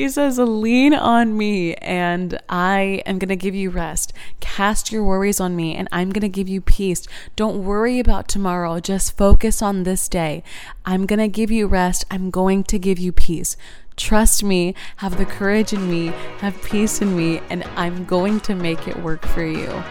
he says, Lean on me, and I am going to give you rest. Cast your worries on me, and I'm going to give you peace. Don't worry about tomorrow. Just focus on this day. I'm going to give you rest. I'm going to give you peace. Trust me, have the courage in me, have peace in me, and I'm going to make it work for you.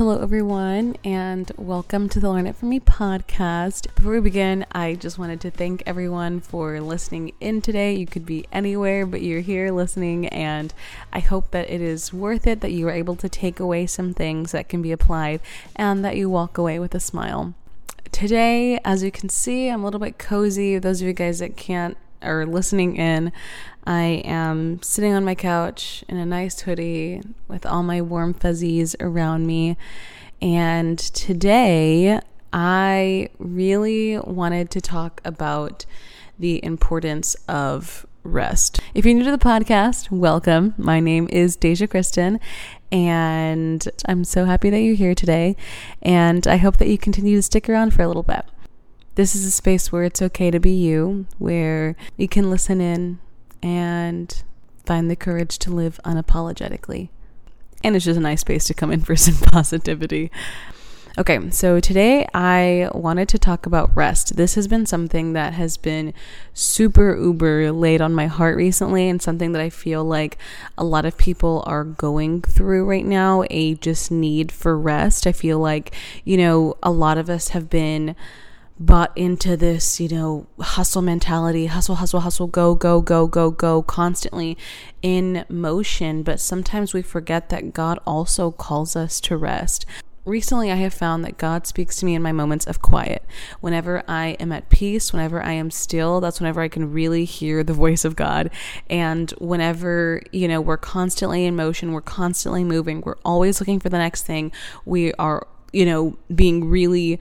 Hello, everyone, and welcome to the Learn It From Me podcast. Before we begin, I just wanted to thank everyone for listening in today. You could be anywhere, but you're here listening, and I hope that it is worth it, that you are able to take away some things that can be applied, and that you walk away with a smile. Today, as you can see, I'm a little bit cozy. Those of you guys that can't are listening in, I am sitting on my couch in a nice hoodie with all my warm fuzzies around me. And today, I really wanted to talk about the importance of rest. If you're new to the podcast, welcome. My name is Deja Criston, and I'm so happy that you're here today. And I hope that you continue to stick around for a little bit. This is a space where it's okay to be you, where you can listen in and find the courage to live unapologetically. And it's just a nice space to come in for some positivity. Okay, so today I wanted to talk about rest. This has been something that has been super uber laid on my heart recently, and something that I feel like a lot of people are going through right now a just need for rest. I feel like, you know, a lot of us have been bought into this, you know, hustle mentality, hustle, hustle, hustle, go, go, go, go, go, constantly in motion. But sometimes we forget that God also calls us to rest. Recently, I have found that God speaks to me in my moments of quiet. Whenever I am at peace, whenever I am still, that's whenever I can really hear the voice of God. And whenever, you know, we're constantly in motion, we're constantly moving, we're always looking for the next thing, we are, you know, being really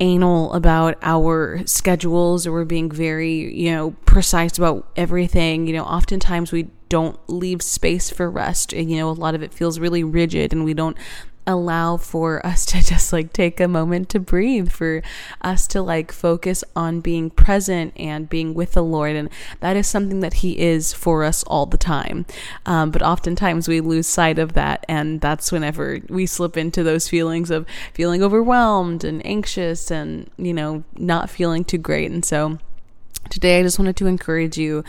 anal about our schedules or we're being very, you know, precise about everything. You know, oftentimes we don't leave space for rest. And, you know, a lot of it feels really rigid and we don't allow for us to just like take a moment to breathe, for us to like focus on being present and being with the Lord. And that is something that He is for us all the time. Um, but oftentimes we lose sight of that. And that's whenever we slip into those feelings of feeling overwhelmed and anxious and, you know, not feeling too great. And so today I just wanted to encourage you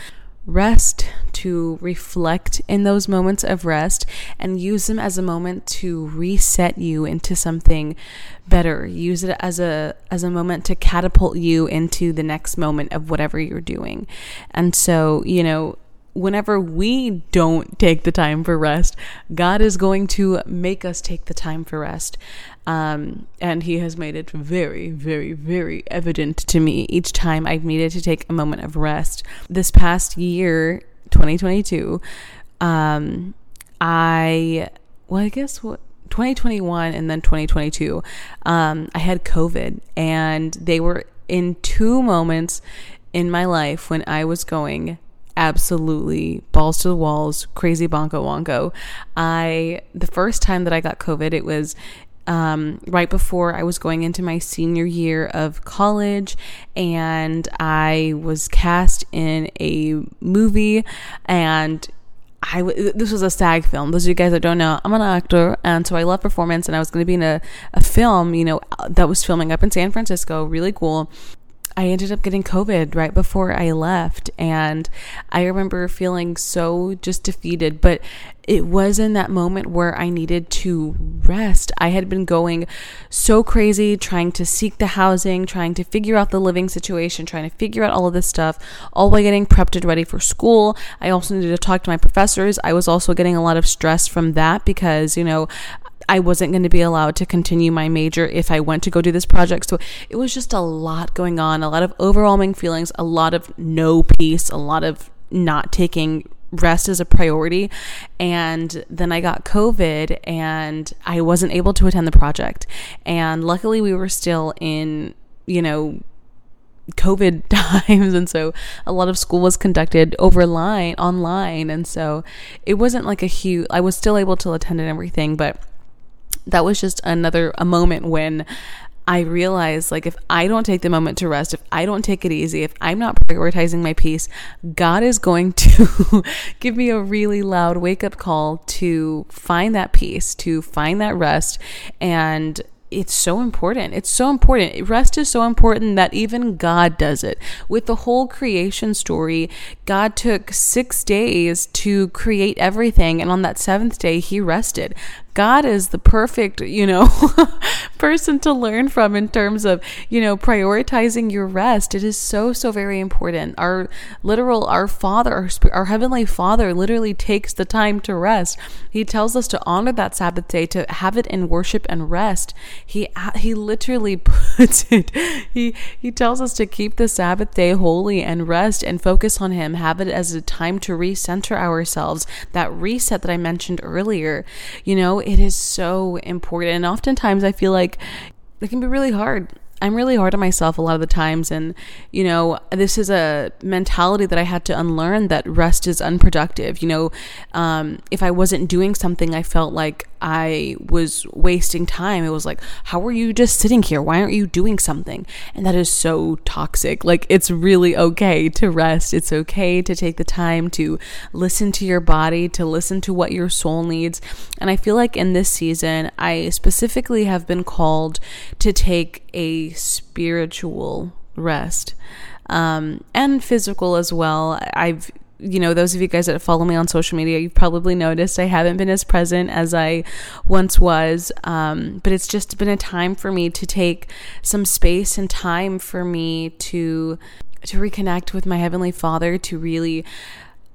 rest, to reflect in those moments of rest, and use them as a moment to reset you into something better. Use it as a as a moment to catapult you into the next moment of whatever you're doing. And so, you know, whenever we don't take the time for rest, God is going to make us take the time for rest. Um, and He has made it very, very, very evident to me each time I've needed to take a moment of rest. This past year, 2022, um, I, well, I guess what. 2021 and then 2022, um, I had COVID, and they were in two moments in my life when I was going absolutely balls to the walls, crazy bonko wonko. I the first time that I got COVID, it was um, right before I was going into my senior year of college, and I was cast in a movie, and I w- this was a SAG film. Those of you guys that don't know, I'm an actor, and so I love performance. And I was going to be in a, a film, you know, that was filming up in San Francisco, really cool. I ended up getting COVID right before I left. And I remember feeling so just defeated. But it was in that moment where I needed to rest. I had been going so crazy trying to seek the housing, trying to figure out the living situation, trying to figure out all of this stuff, all while getting prepped and ready for school. I also needed to talk to my professors. I was also getting a lot of stress from that because, you know, I wasn't going to be allowed to continue my major if I went to go do this project. So it was just a lot going on, a lot of overwhelming feelings, a lot of no peace, a lot of not taking rest as a priority. And then I got COVID and I wasn't able to attend the project. And luckily, we were still in, you know, COVID times, and so a lot of school was conducted over line online, and so it wasn't like a huge. I was still able to attend and everything, but that was just another a moment when I realized like if I don't take the moment to rest, if I don't take it easy, if I'm not prioritizing my peace, God is going to give me a really loud wake up call to find that peace, to find that rest and it's so important. It's so important. Rest is so important that even God does it. With the whole creation story, God took six days to create everything, and on that seventh day, He rested. God is the perfect, you know, person to learn from in terms of, you know, prioritizing your rest. It is so, so very important. Our literal, our Father, our, our Heavenly Father literally takes the time to rest. He tells us to honor that Sabbath day, to have it in worship and rest. He, he literally puts it, he, he tells us to keep the Sabbath day holy and rest and focus on Him, have it as a time to recenter ourselves. That reset that I mentioned earlier, you know, it is so important. And oftentimes I feel like it can be really hard I'm really hard on myself a lot of the times. And, you know, this is a mentality that I had to unlearn that rest is unproductive. You know, um, if I wasn't doing something, I felt like I was wasting time. It was like, how are you just sitting here? Why aren't you doing something? And that is so toxic. Like, it's really okay to rest. It's okay to take the time to listen to your body, to listen to what your soul needs. And I feel like in this season, I specifically have been called to take a spiritual rest um, and physical as well. I've you know, those of you guys that follow me on social media, you've probably noticed I haven't been as present as I once was. Um, but it's just been a time for me to take some space and time for me to to reconnect with my heavenly Father, to really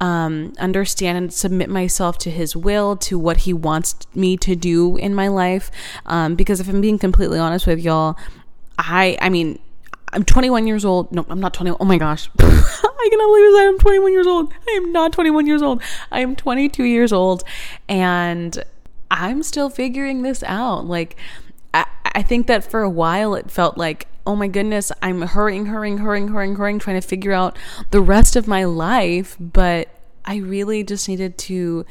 um, understand and submit myself to His will, to what He wants me to do in my life. Um, because if I'm being completely honest with y'all, I I mean I'm 21 years old. No, I'm not 21. Oh my gosh. I cannot believe that I'm 21 years old. I am not 21 years old. I am 22 years old and I'm still figuring this out. Like I, I think that for a while it felt like oh my goodness, I'm hurrying, hurrying, hurrying, hurrying, hurrying, trying to figure out the rest of my life. But I really just needed to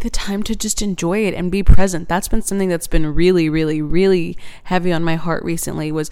take the time to just enjoy it and be present. That's been something that's been really, really, really heavy on my heart recently was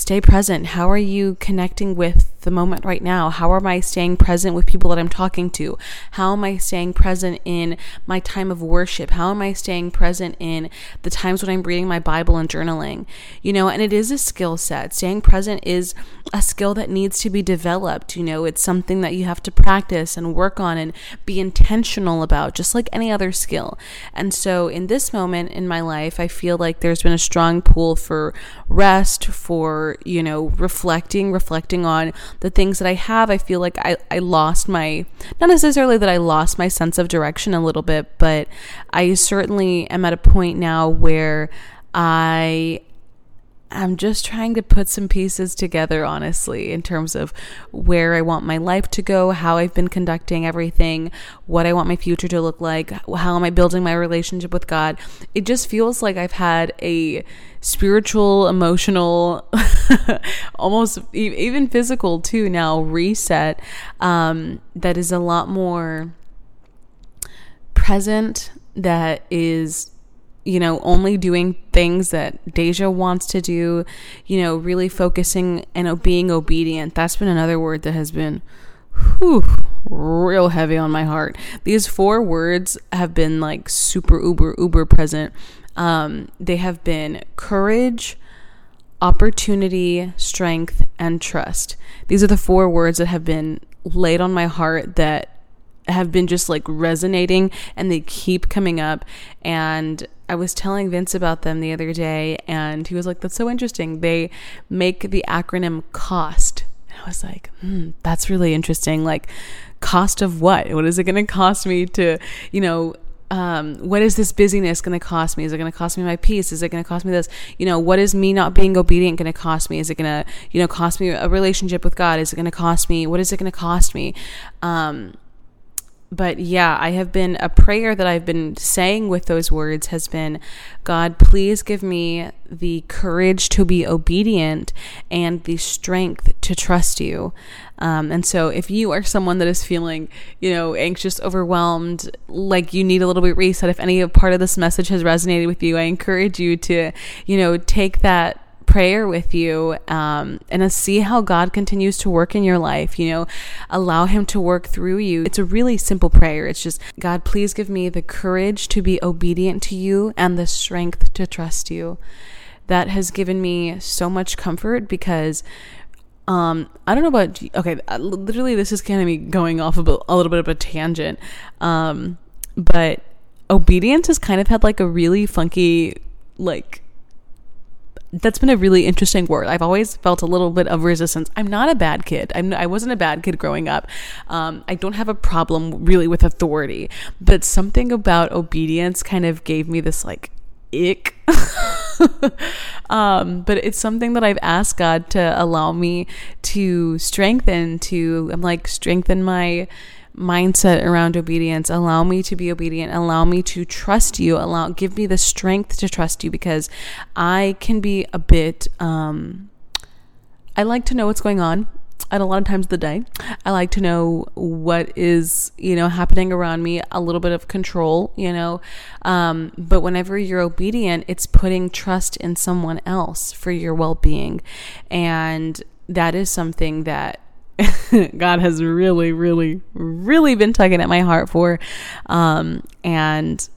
stay present. How are you connecting with the moment right now? How am I staying present with people that I'm talking to? How am I staying present in my time of worship? How am I staying present in the times when I'm reading my Bible and journaling? You know, and it is a skill set. Staying present is a skill that needs to be developed. You know, it's something that you have to practice and work on and be intentional about, just like any other skill. And so in this moment in my life, I feel like there's been a strong pull for rest, you know, reflecting, reflecting on the things that I have, I feel like I, I lost my, not necessarily that I lost my sense of direction a little bit, but I certainly am at a point now where I I'm just trying to put some pieces together, honestly, in terms of where I want my life to go, how I've been conducting everything, what I want my future to look like, how am I building my relationship with God. It just feels like I've had a spiritual, emotional, almost even physical too now reset um, that is a lot more present, that is you know, only doing things that Deja wants to do, you know, really focusing and being obedient. That's been another word that has been whew, real heavy on my heart. These four words have been like super uber uber present. Um, they have been courage, opportunity, strength, and trust. These are the four words that have been laid on my heart that have been just like resonating and they keep coming up and I was telling Vince about them the other day, and he was like, That's so interesting. They make the acronym COST. And I was like, hmm, That's really interesting. Like, cost of what? What is it going to cost me to, you know, um, what is this busyness going to cost me? Is it going to cost me my peace? Is it going to cost me this? You know, what is me not being obedient going to cost me? Is it going to, you know, cost me a relationship with God? Is it going to cost me? What is it going to cost me? Um, but yeah, I have been a prayer that I've been saying with those words has been God, please give me the courage to be obedient and the strength to trust you. Um, and so, if you are someone that is feeling, you know, anxious, overwhelmed, like you need a little bit reset, if any part of this message has resonated with you, I encourage you to, you know, take that prayer with you um, and see how God continues to work in your life. You know, allow Him to work through you. It's a really simple prayer. It's just, God, please give me the courage to be obedient to you and the strength to trust you. That has given me so much comfort because. Um, I don't know about okay. Uh, literally, this is kind of me going off of a, a little bit of a tangent, um, but obedience has kind of had like a really funky like that's been a really interesting word. I've always felt a little bit of resistance. I'm not a bad kid. I'm, I wasn't a bad kid growing up. Um, I don't have a problem really with authority, but something about obedience kind of gave me this like ick. um, but it's something that I've asked God to allow me to strengthen. To I'm like strengthen my mindset around obedience. Allow me to be obedient. Allow me to trust you. Allow give me the strength to trust you because I can be a bit um I like to know what's going on at a lot of times of the day. I like to know what is, you know, happening around me, a little bit of control, you know. Um, but whenever you're obedient, it's putting trust in someone else for your well being. And that is something that God has really, really, really been tugging at my heart for. Um, and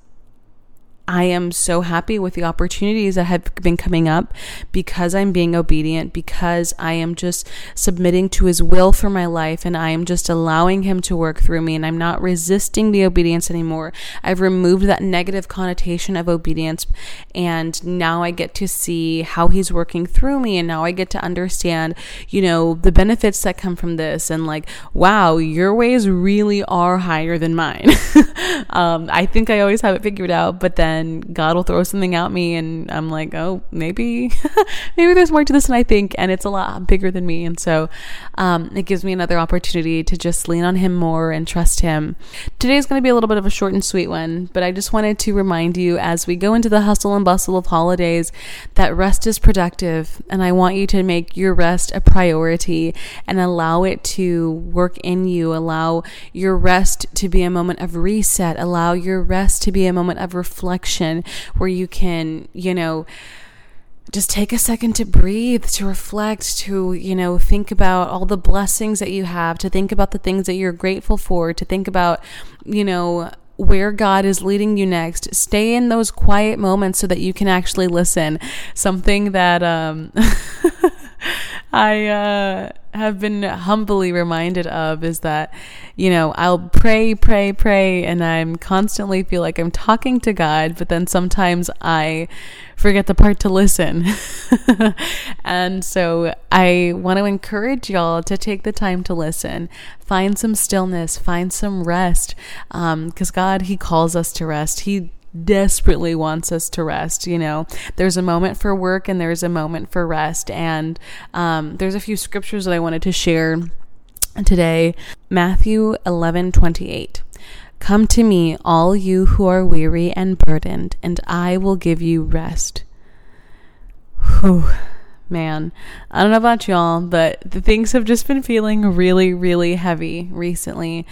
I am so happy with the opportunities that have been coming up because I'm being obedient, because I am just submitting to His will for my life, and I am just allowing Him to work through me, and I'm not resisting the obedience anymore. I've removed that negative connotation of obedience, and now I get to see how He's working through me, and now I get to understand, you know, the benefits that come from this, and like, wow, your ways really are higher than mine. um, I think I always have it figured out, but then then God will throw something at me and I'm like, oh, maybe, maybe there's more to this than I think. And it's a lot bigger than me. And so um, it gives me another opportunity to just lean on Him more and trust Him. Today is going to be a little bit of a short and sweet one, but I just wanted to remind you as we go into the hustle and bustle of holidays that rest is productive. And I want you to make your rest a priority and allow it to work in you. Allow your rest to be a moment of reset. Allow your rest to be a moment of reflection where you can, you know, just take a second to breathe, to reflect, to, you know, think about all the blessings that you have, to think about the things that you're grateful for, to think about, you know, where God is leading you next. Stay in those quiet moments so that you can actually listen. Something that um I uh have been humbly reminded of is that, you know, I'll pray, pray, pray, and I'm constantly feel like I'm talking to God, but then sometimes I forget the part to listen. and so I want to encourage y'all to take the time to listen, find some stillness, find some rest, because um, God, He calls us to rest. He desperately wants us to rest. You know, there's a moment for work and there's a moment for rest. And um, there's a few scriptures that I wanted to share today. Matthew 11 28. Come to me, all you who are weary and burdened, and I will give you rest. Whew man, I don't know about y'all, but the things have just been feeling really, really heavy recently.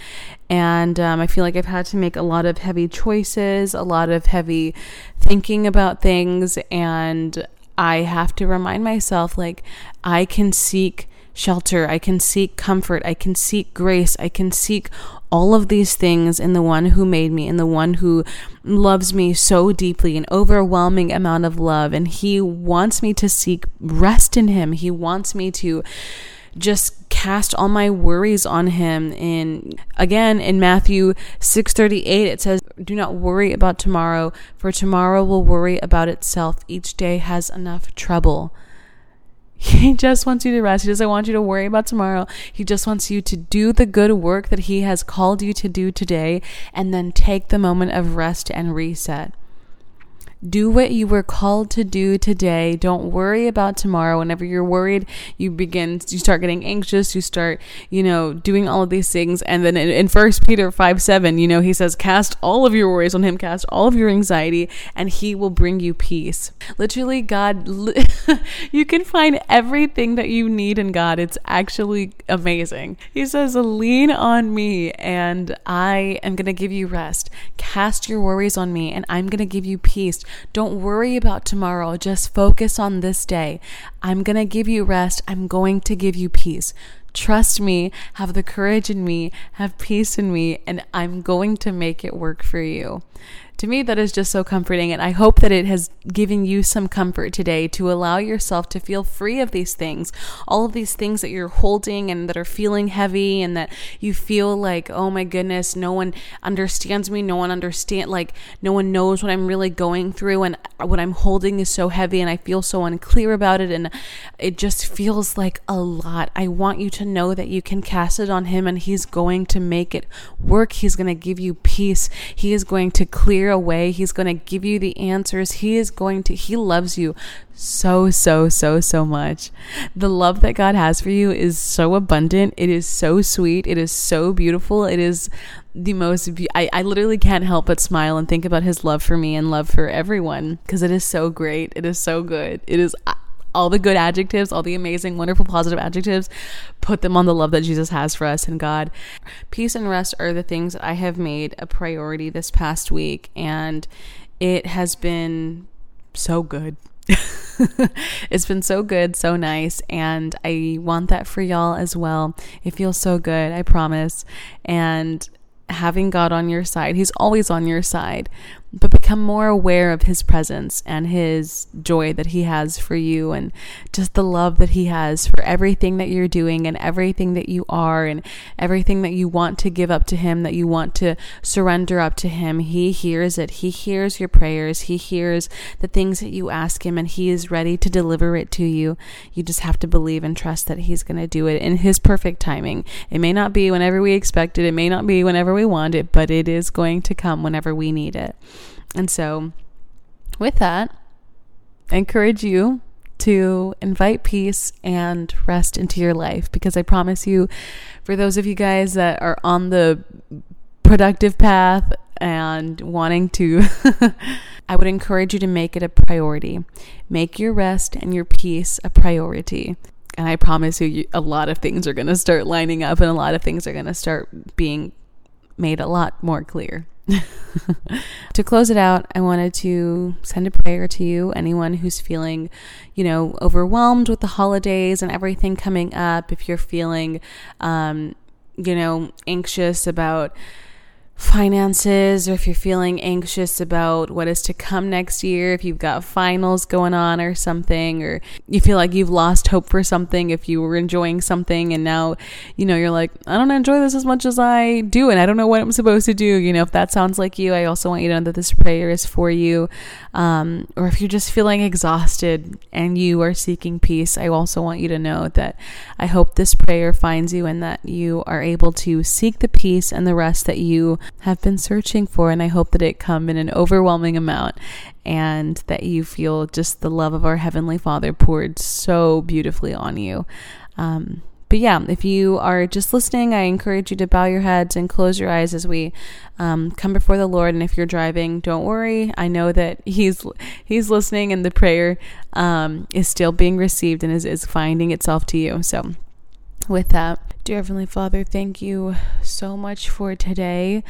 And um, I feel like I've had to make a lot of heavy choices, a lot of heavy thinking about things. And I have to remind myself, like, I can seek shelter. I can seek comfort. I can seek grace. I can seek all of these things in the one who made me, in the one who loves me so deeply, an overwhelming amount of love. And he wants me to seek rest in him. He wants me to just cast all my worries on him in again in Matthew 6:38 it says do not worry about tomorrow for tomorrow will worry about itself each day has enough trouble he just wants you to rest. He doesn't want you to worry about tomorrow. He just wants you to do the good work that He has called you to do today and then take the moment of rest and reset. Do what you were called to do today. Don't worry about tomorrow. Whenever you're worried, you begin, you start getting anxious. You start, you know, doing all of these things. And then in First Peter 5 7, you know, he says, cast all of your worries on him, cast all of your anxiety, and he will bring you peace. Literally, God, you can find everything that you need in God. It's actually amazing. He says, lean on me and I am going to give you rest. Cast your worries on me and I'm going to give you peace. Don't worry about tomorrow. Just focus on this day. I'm going to give you rest. I'm going to give you peace. Trust me, have the courage in me, have peace in me, and I'm going to make it work for you to me, that is just so comforting. And I hope that it has given you some comfort today to allow yourself to feel free of these things, all of these things that you're holding and that are feeling heavy, and that you feel like, oh my goodness, no one understands me. No one understand, like, no one knows what I'm really going through. And what I'm holding is so heavy, and I feel so unclear about it. And it just feels like a lot. I want you to know that you can cast it on Him, and He's going to make it work. He's going to give you peace. He is going to clear away. He's going to give you the answers. He is going to, He loves you so, so, so, so much. The love that God has for you is so abundant. It is so sweet. It is so beautiful. It is the most, be- I, I literally can't help but smile and think about His love for me and love for everyone because it is so great. It is so good. It is all the good adjectives, all the amazing, wonderful, positive adjectives, put them on the love that Jesus has for us and God. Peace and rest are the things that I have made a priority this past week, and it has been so good. it's been so good, so nice, and I want that for y'all as well. It feels so good, I promise. And having God on your side, He's always on your side but become more aware of his presence and his joy that he has for you and just the love that he has for everything that you're doing and everything that you are and everything that you want to give up to him that you want to surrender up to him. He hears it. He hears your prayers. He hears the things that you ask him and he is ready to deliver it to you. You just have to believe and trust that he's going to do it in his perfect timing. It may not be whenever we expect it. It may not be whenever we want it but it is going to come whenever we need it and so, with that, I encourage you to invite peace and rest into your life because I promise you, for those of you guys that are on the productive path and wanting to, I would encourage you to make it a priority. Make your rest and your peace a priority. And I promise you, a lot of things are going to start lining up and a lot of things are going to start being made a lot more clear. to close it out, I wanted to send a prayer to you, anyone who's feeling, you know, overwhelmed with the holidays and everything coming up. If you're feeling, um, you know, anxious about finances or if you're feeling anxious about what is to come next year, if you've got finals going on or something, or you feel like you've lost hope for something, if you were enjoying something and now, you know, you're like, I don't enjoy this as much as I do and I don't know what I'm supposed to do. You know, if that sounds like you, I also want you to know that this prayer is for you. Um, or if you're just feeling exhausted and you are seeking peace, I also want you to know that I hope this prayer finds you and that you are able to seek the peace and the rest that you have been searching for. And I hope that it come in an overwhelming amount and that you feel just the love of our Heavenly Father poured so beautifully on you. Um, but yeah, if you are just listening, I encourage you to bow your heads and close your eyes as we um, come before the Lord. And if you're driving, don't worry. I know that He's He's listening, and the prayer um, is still being received and is, is finding itself to you. So, with that, dear Heavenly Father, thank you so much for today.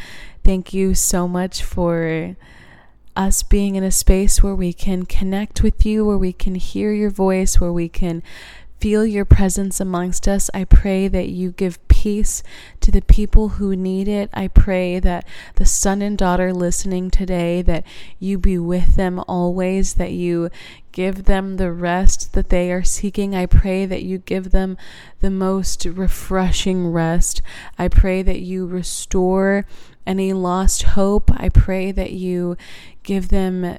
Thank you so much for us being in a space where we can connect with you, where we can hear your voice, where we can feel your presence amongst us. I pray that you give peace to the people who need it. I pray that the son and daughter listening today that you be with them always, that you give them the rest that they are seeking. I pray that you give them the most refreshing rest. I pray that you restore any lost hope. I pray that you give them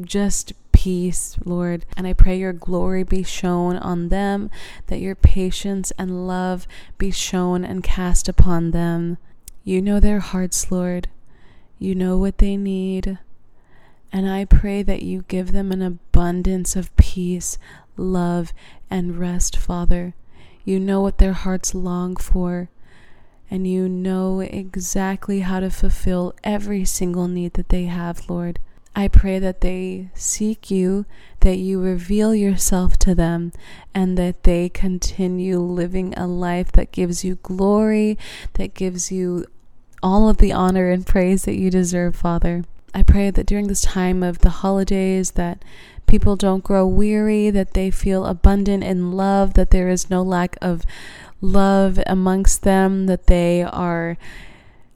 just peace, Lord. And I pray your glory be shown on them, that your patience and love be shown and cast upon them. You know their hearts, Lord. You know what they need. And I pray that you give them an abundance of peace, love, and rest, Father. You know what their hearts long for, and you know exactly how to fulfill every single need that they have, Lord. I pray that they seek you, that you reveal yourself to them, and that they continue living a life that gives you glory, that gives you all of the honor and praise that you deserve, Father. I pray that during this time of the holidays that people don't grow weary, that they feel abundant in love, that there is no lack of love amongst them, that they are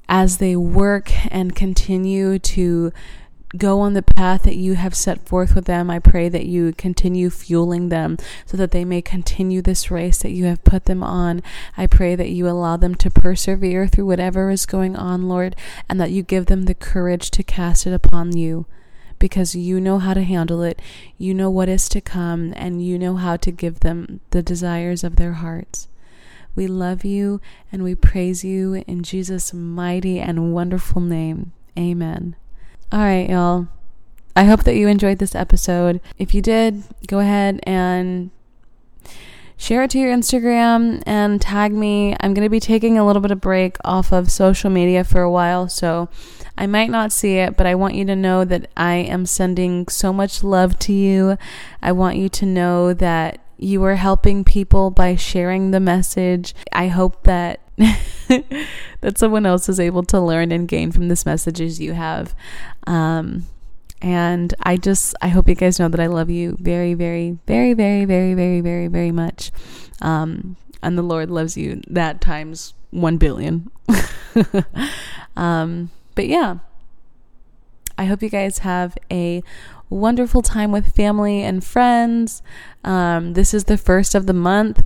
as they work and continue to go on the path that you have set forth with them. I pray that you continue fueling them so that they may continue this race that you have put them on. I pray that you allow them to persevere through whatever is going on, Lord, and that you give them the courage to cast it upon you because you know how to handle it. You know what is to come, and you know how to give them the desires of their hearts. We love you and we praise you in Jesus' mighty and wonderful name. Amen. All right, y'all. I hope that you enjoyed this episode. If you did, go ahead and share it to your Instagram and tag me. I'm going to be taking a little bit of break off of social media for a while, so I might not see it, but I want you to know that I am sending so much love to you. I want you to know that you are helping people by sharing the message. I hope that that someone else is able to learn and gain from this message as you have. Um, and I just I hope you guys know that I love you very, very, very, very, very, very, very, very much. Um, and the Lord loves you that times one billion. um, but yeah, I hope you guys have a wonderful time with family and friends. Um, this is the first of the month.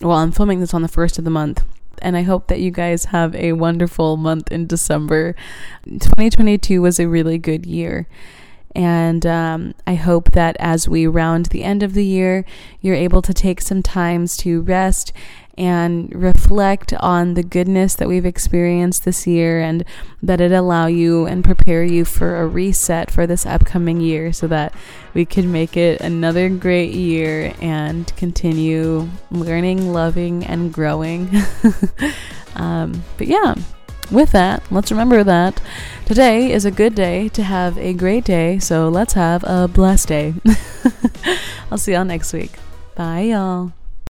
Well, I'm filming this on the first of the month and I hope that you guys have a wonderful month in December. 2022 was a really good year. And um, I hope that as we round the end of the year, you're able to take some times to rest and reflect on the goodness that we've experienced this year and that it allow you and prepare you for a reset for this upcoming year so that we can make it another great year and continue learning, loving, and growing. um, but yeah, with that, let's remember that today is a good day to have a great day. So let's have a blessed day. I'll see y'all next week. Bye, y'all.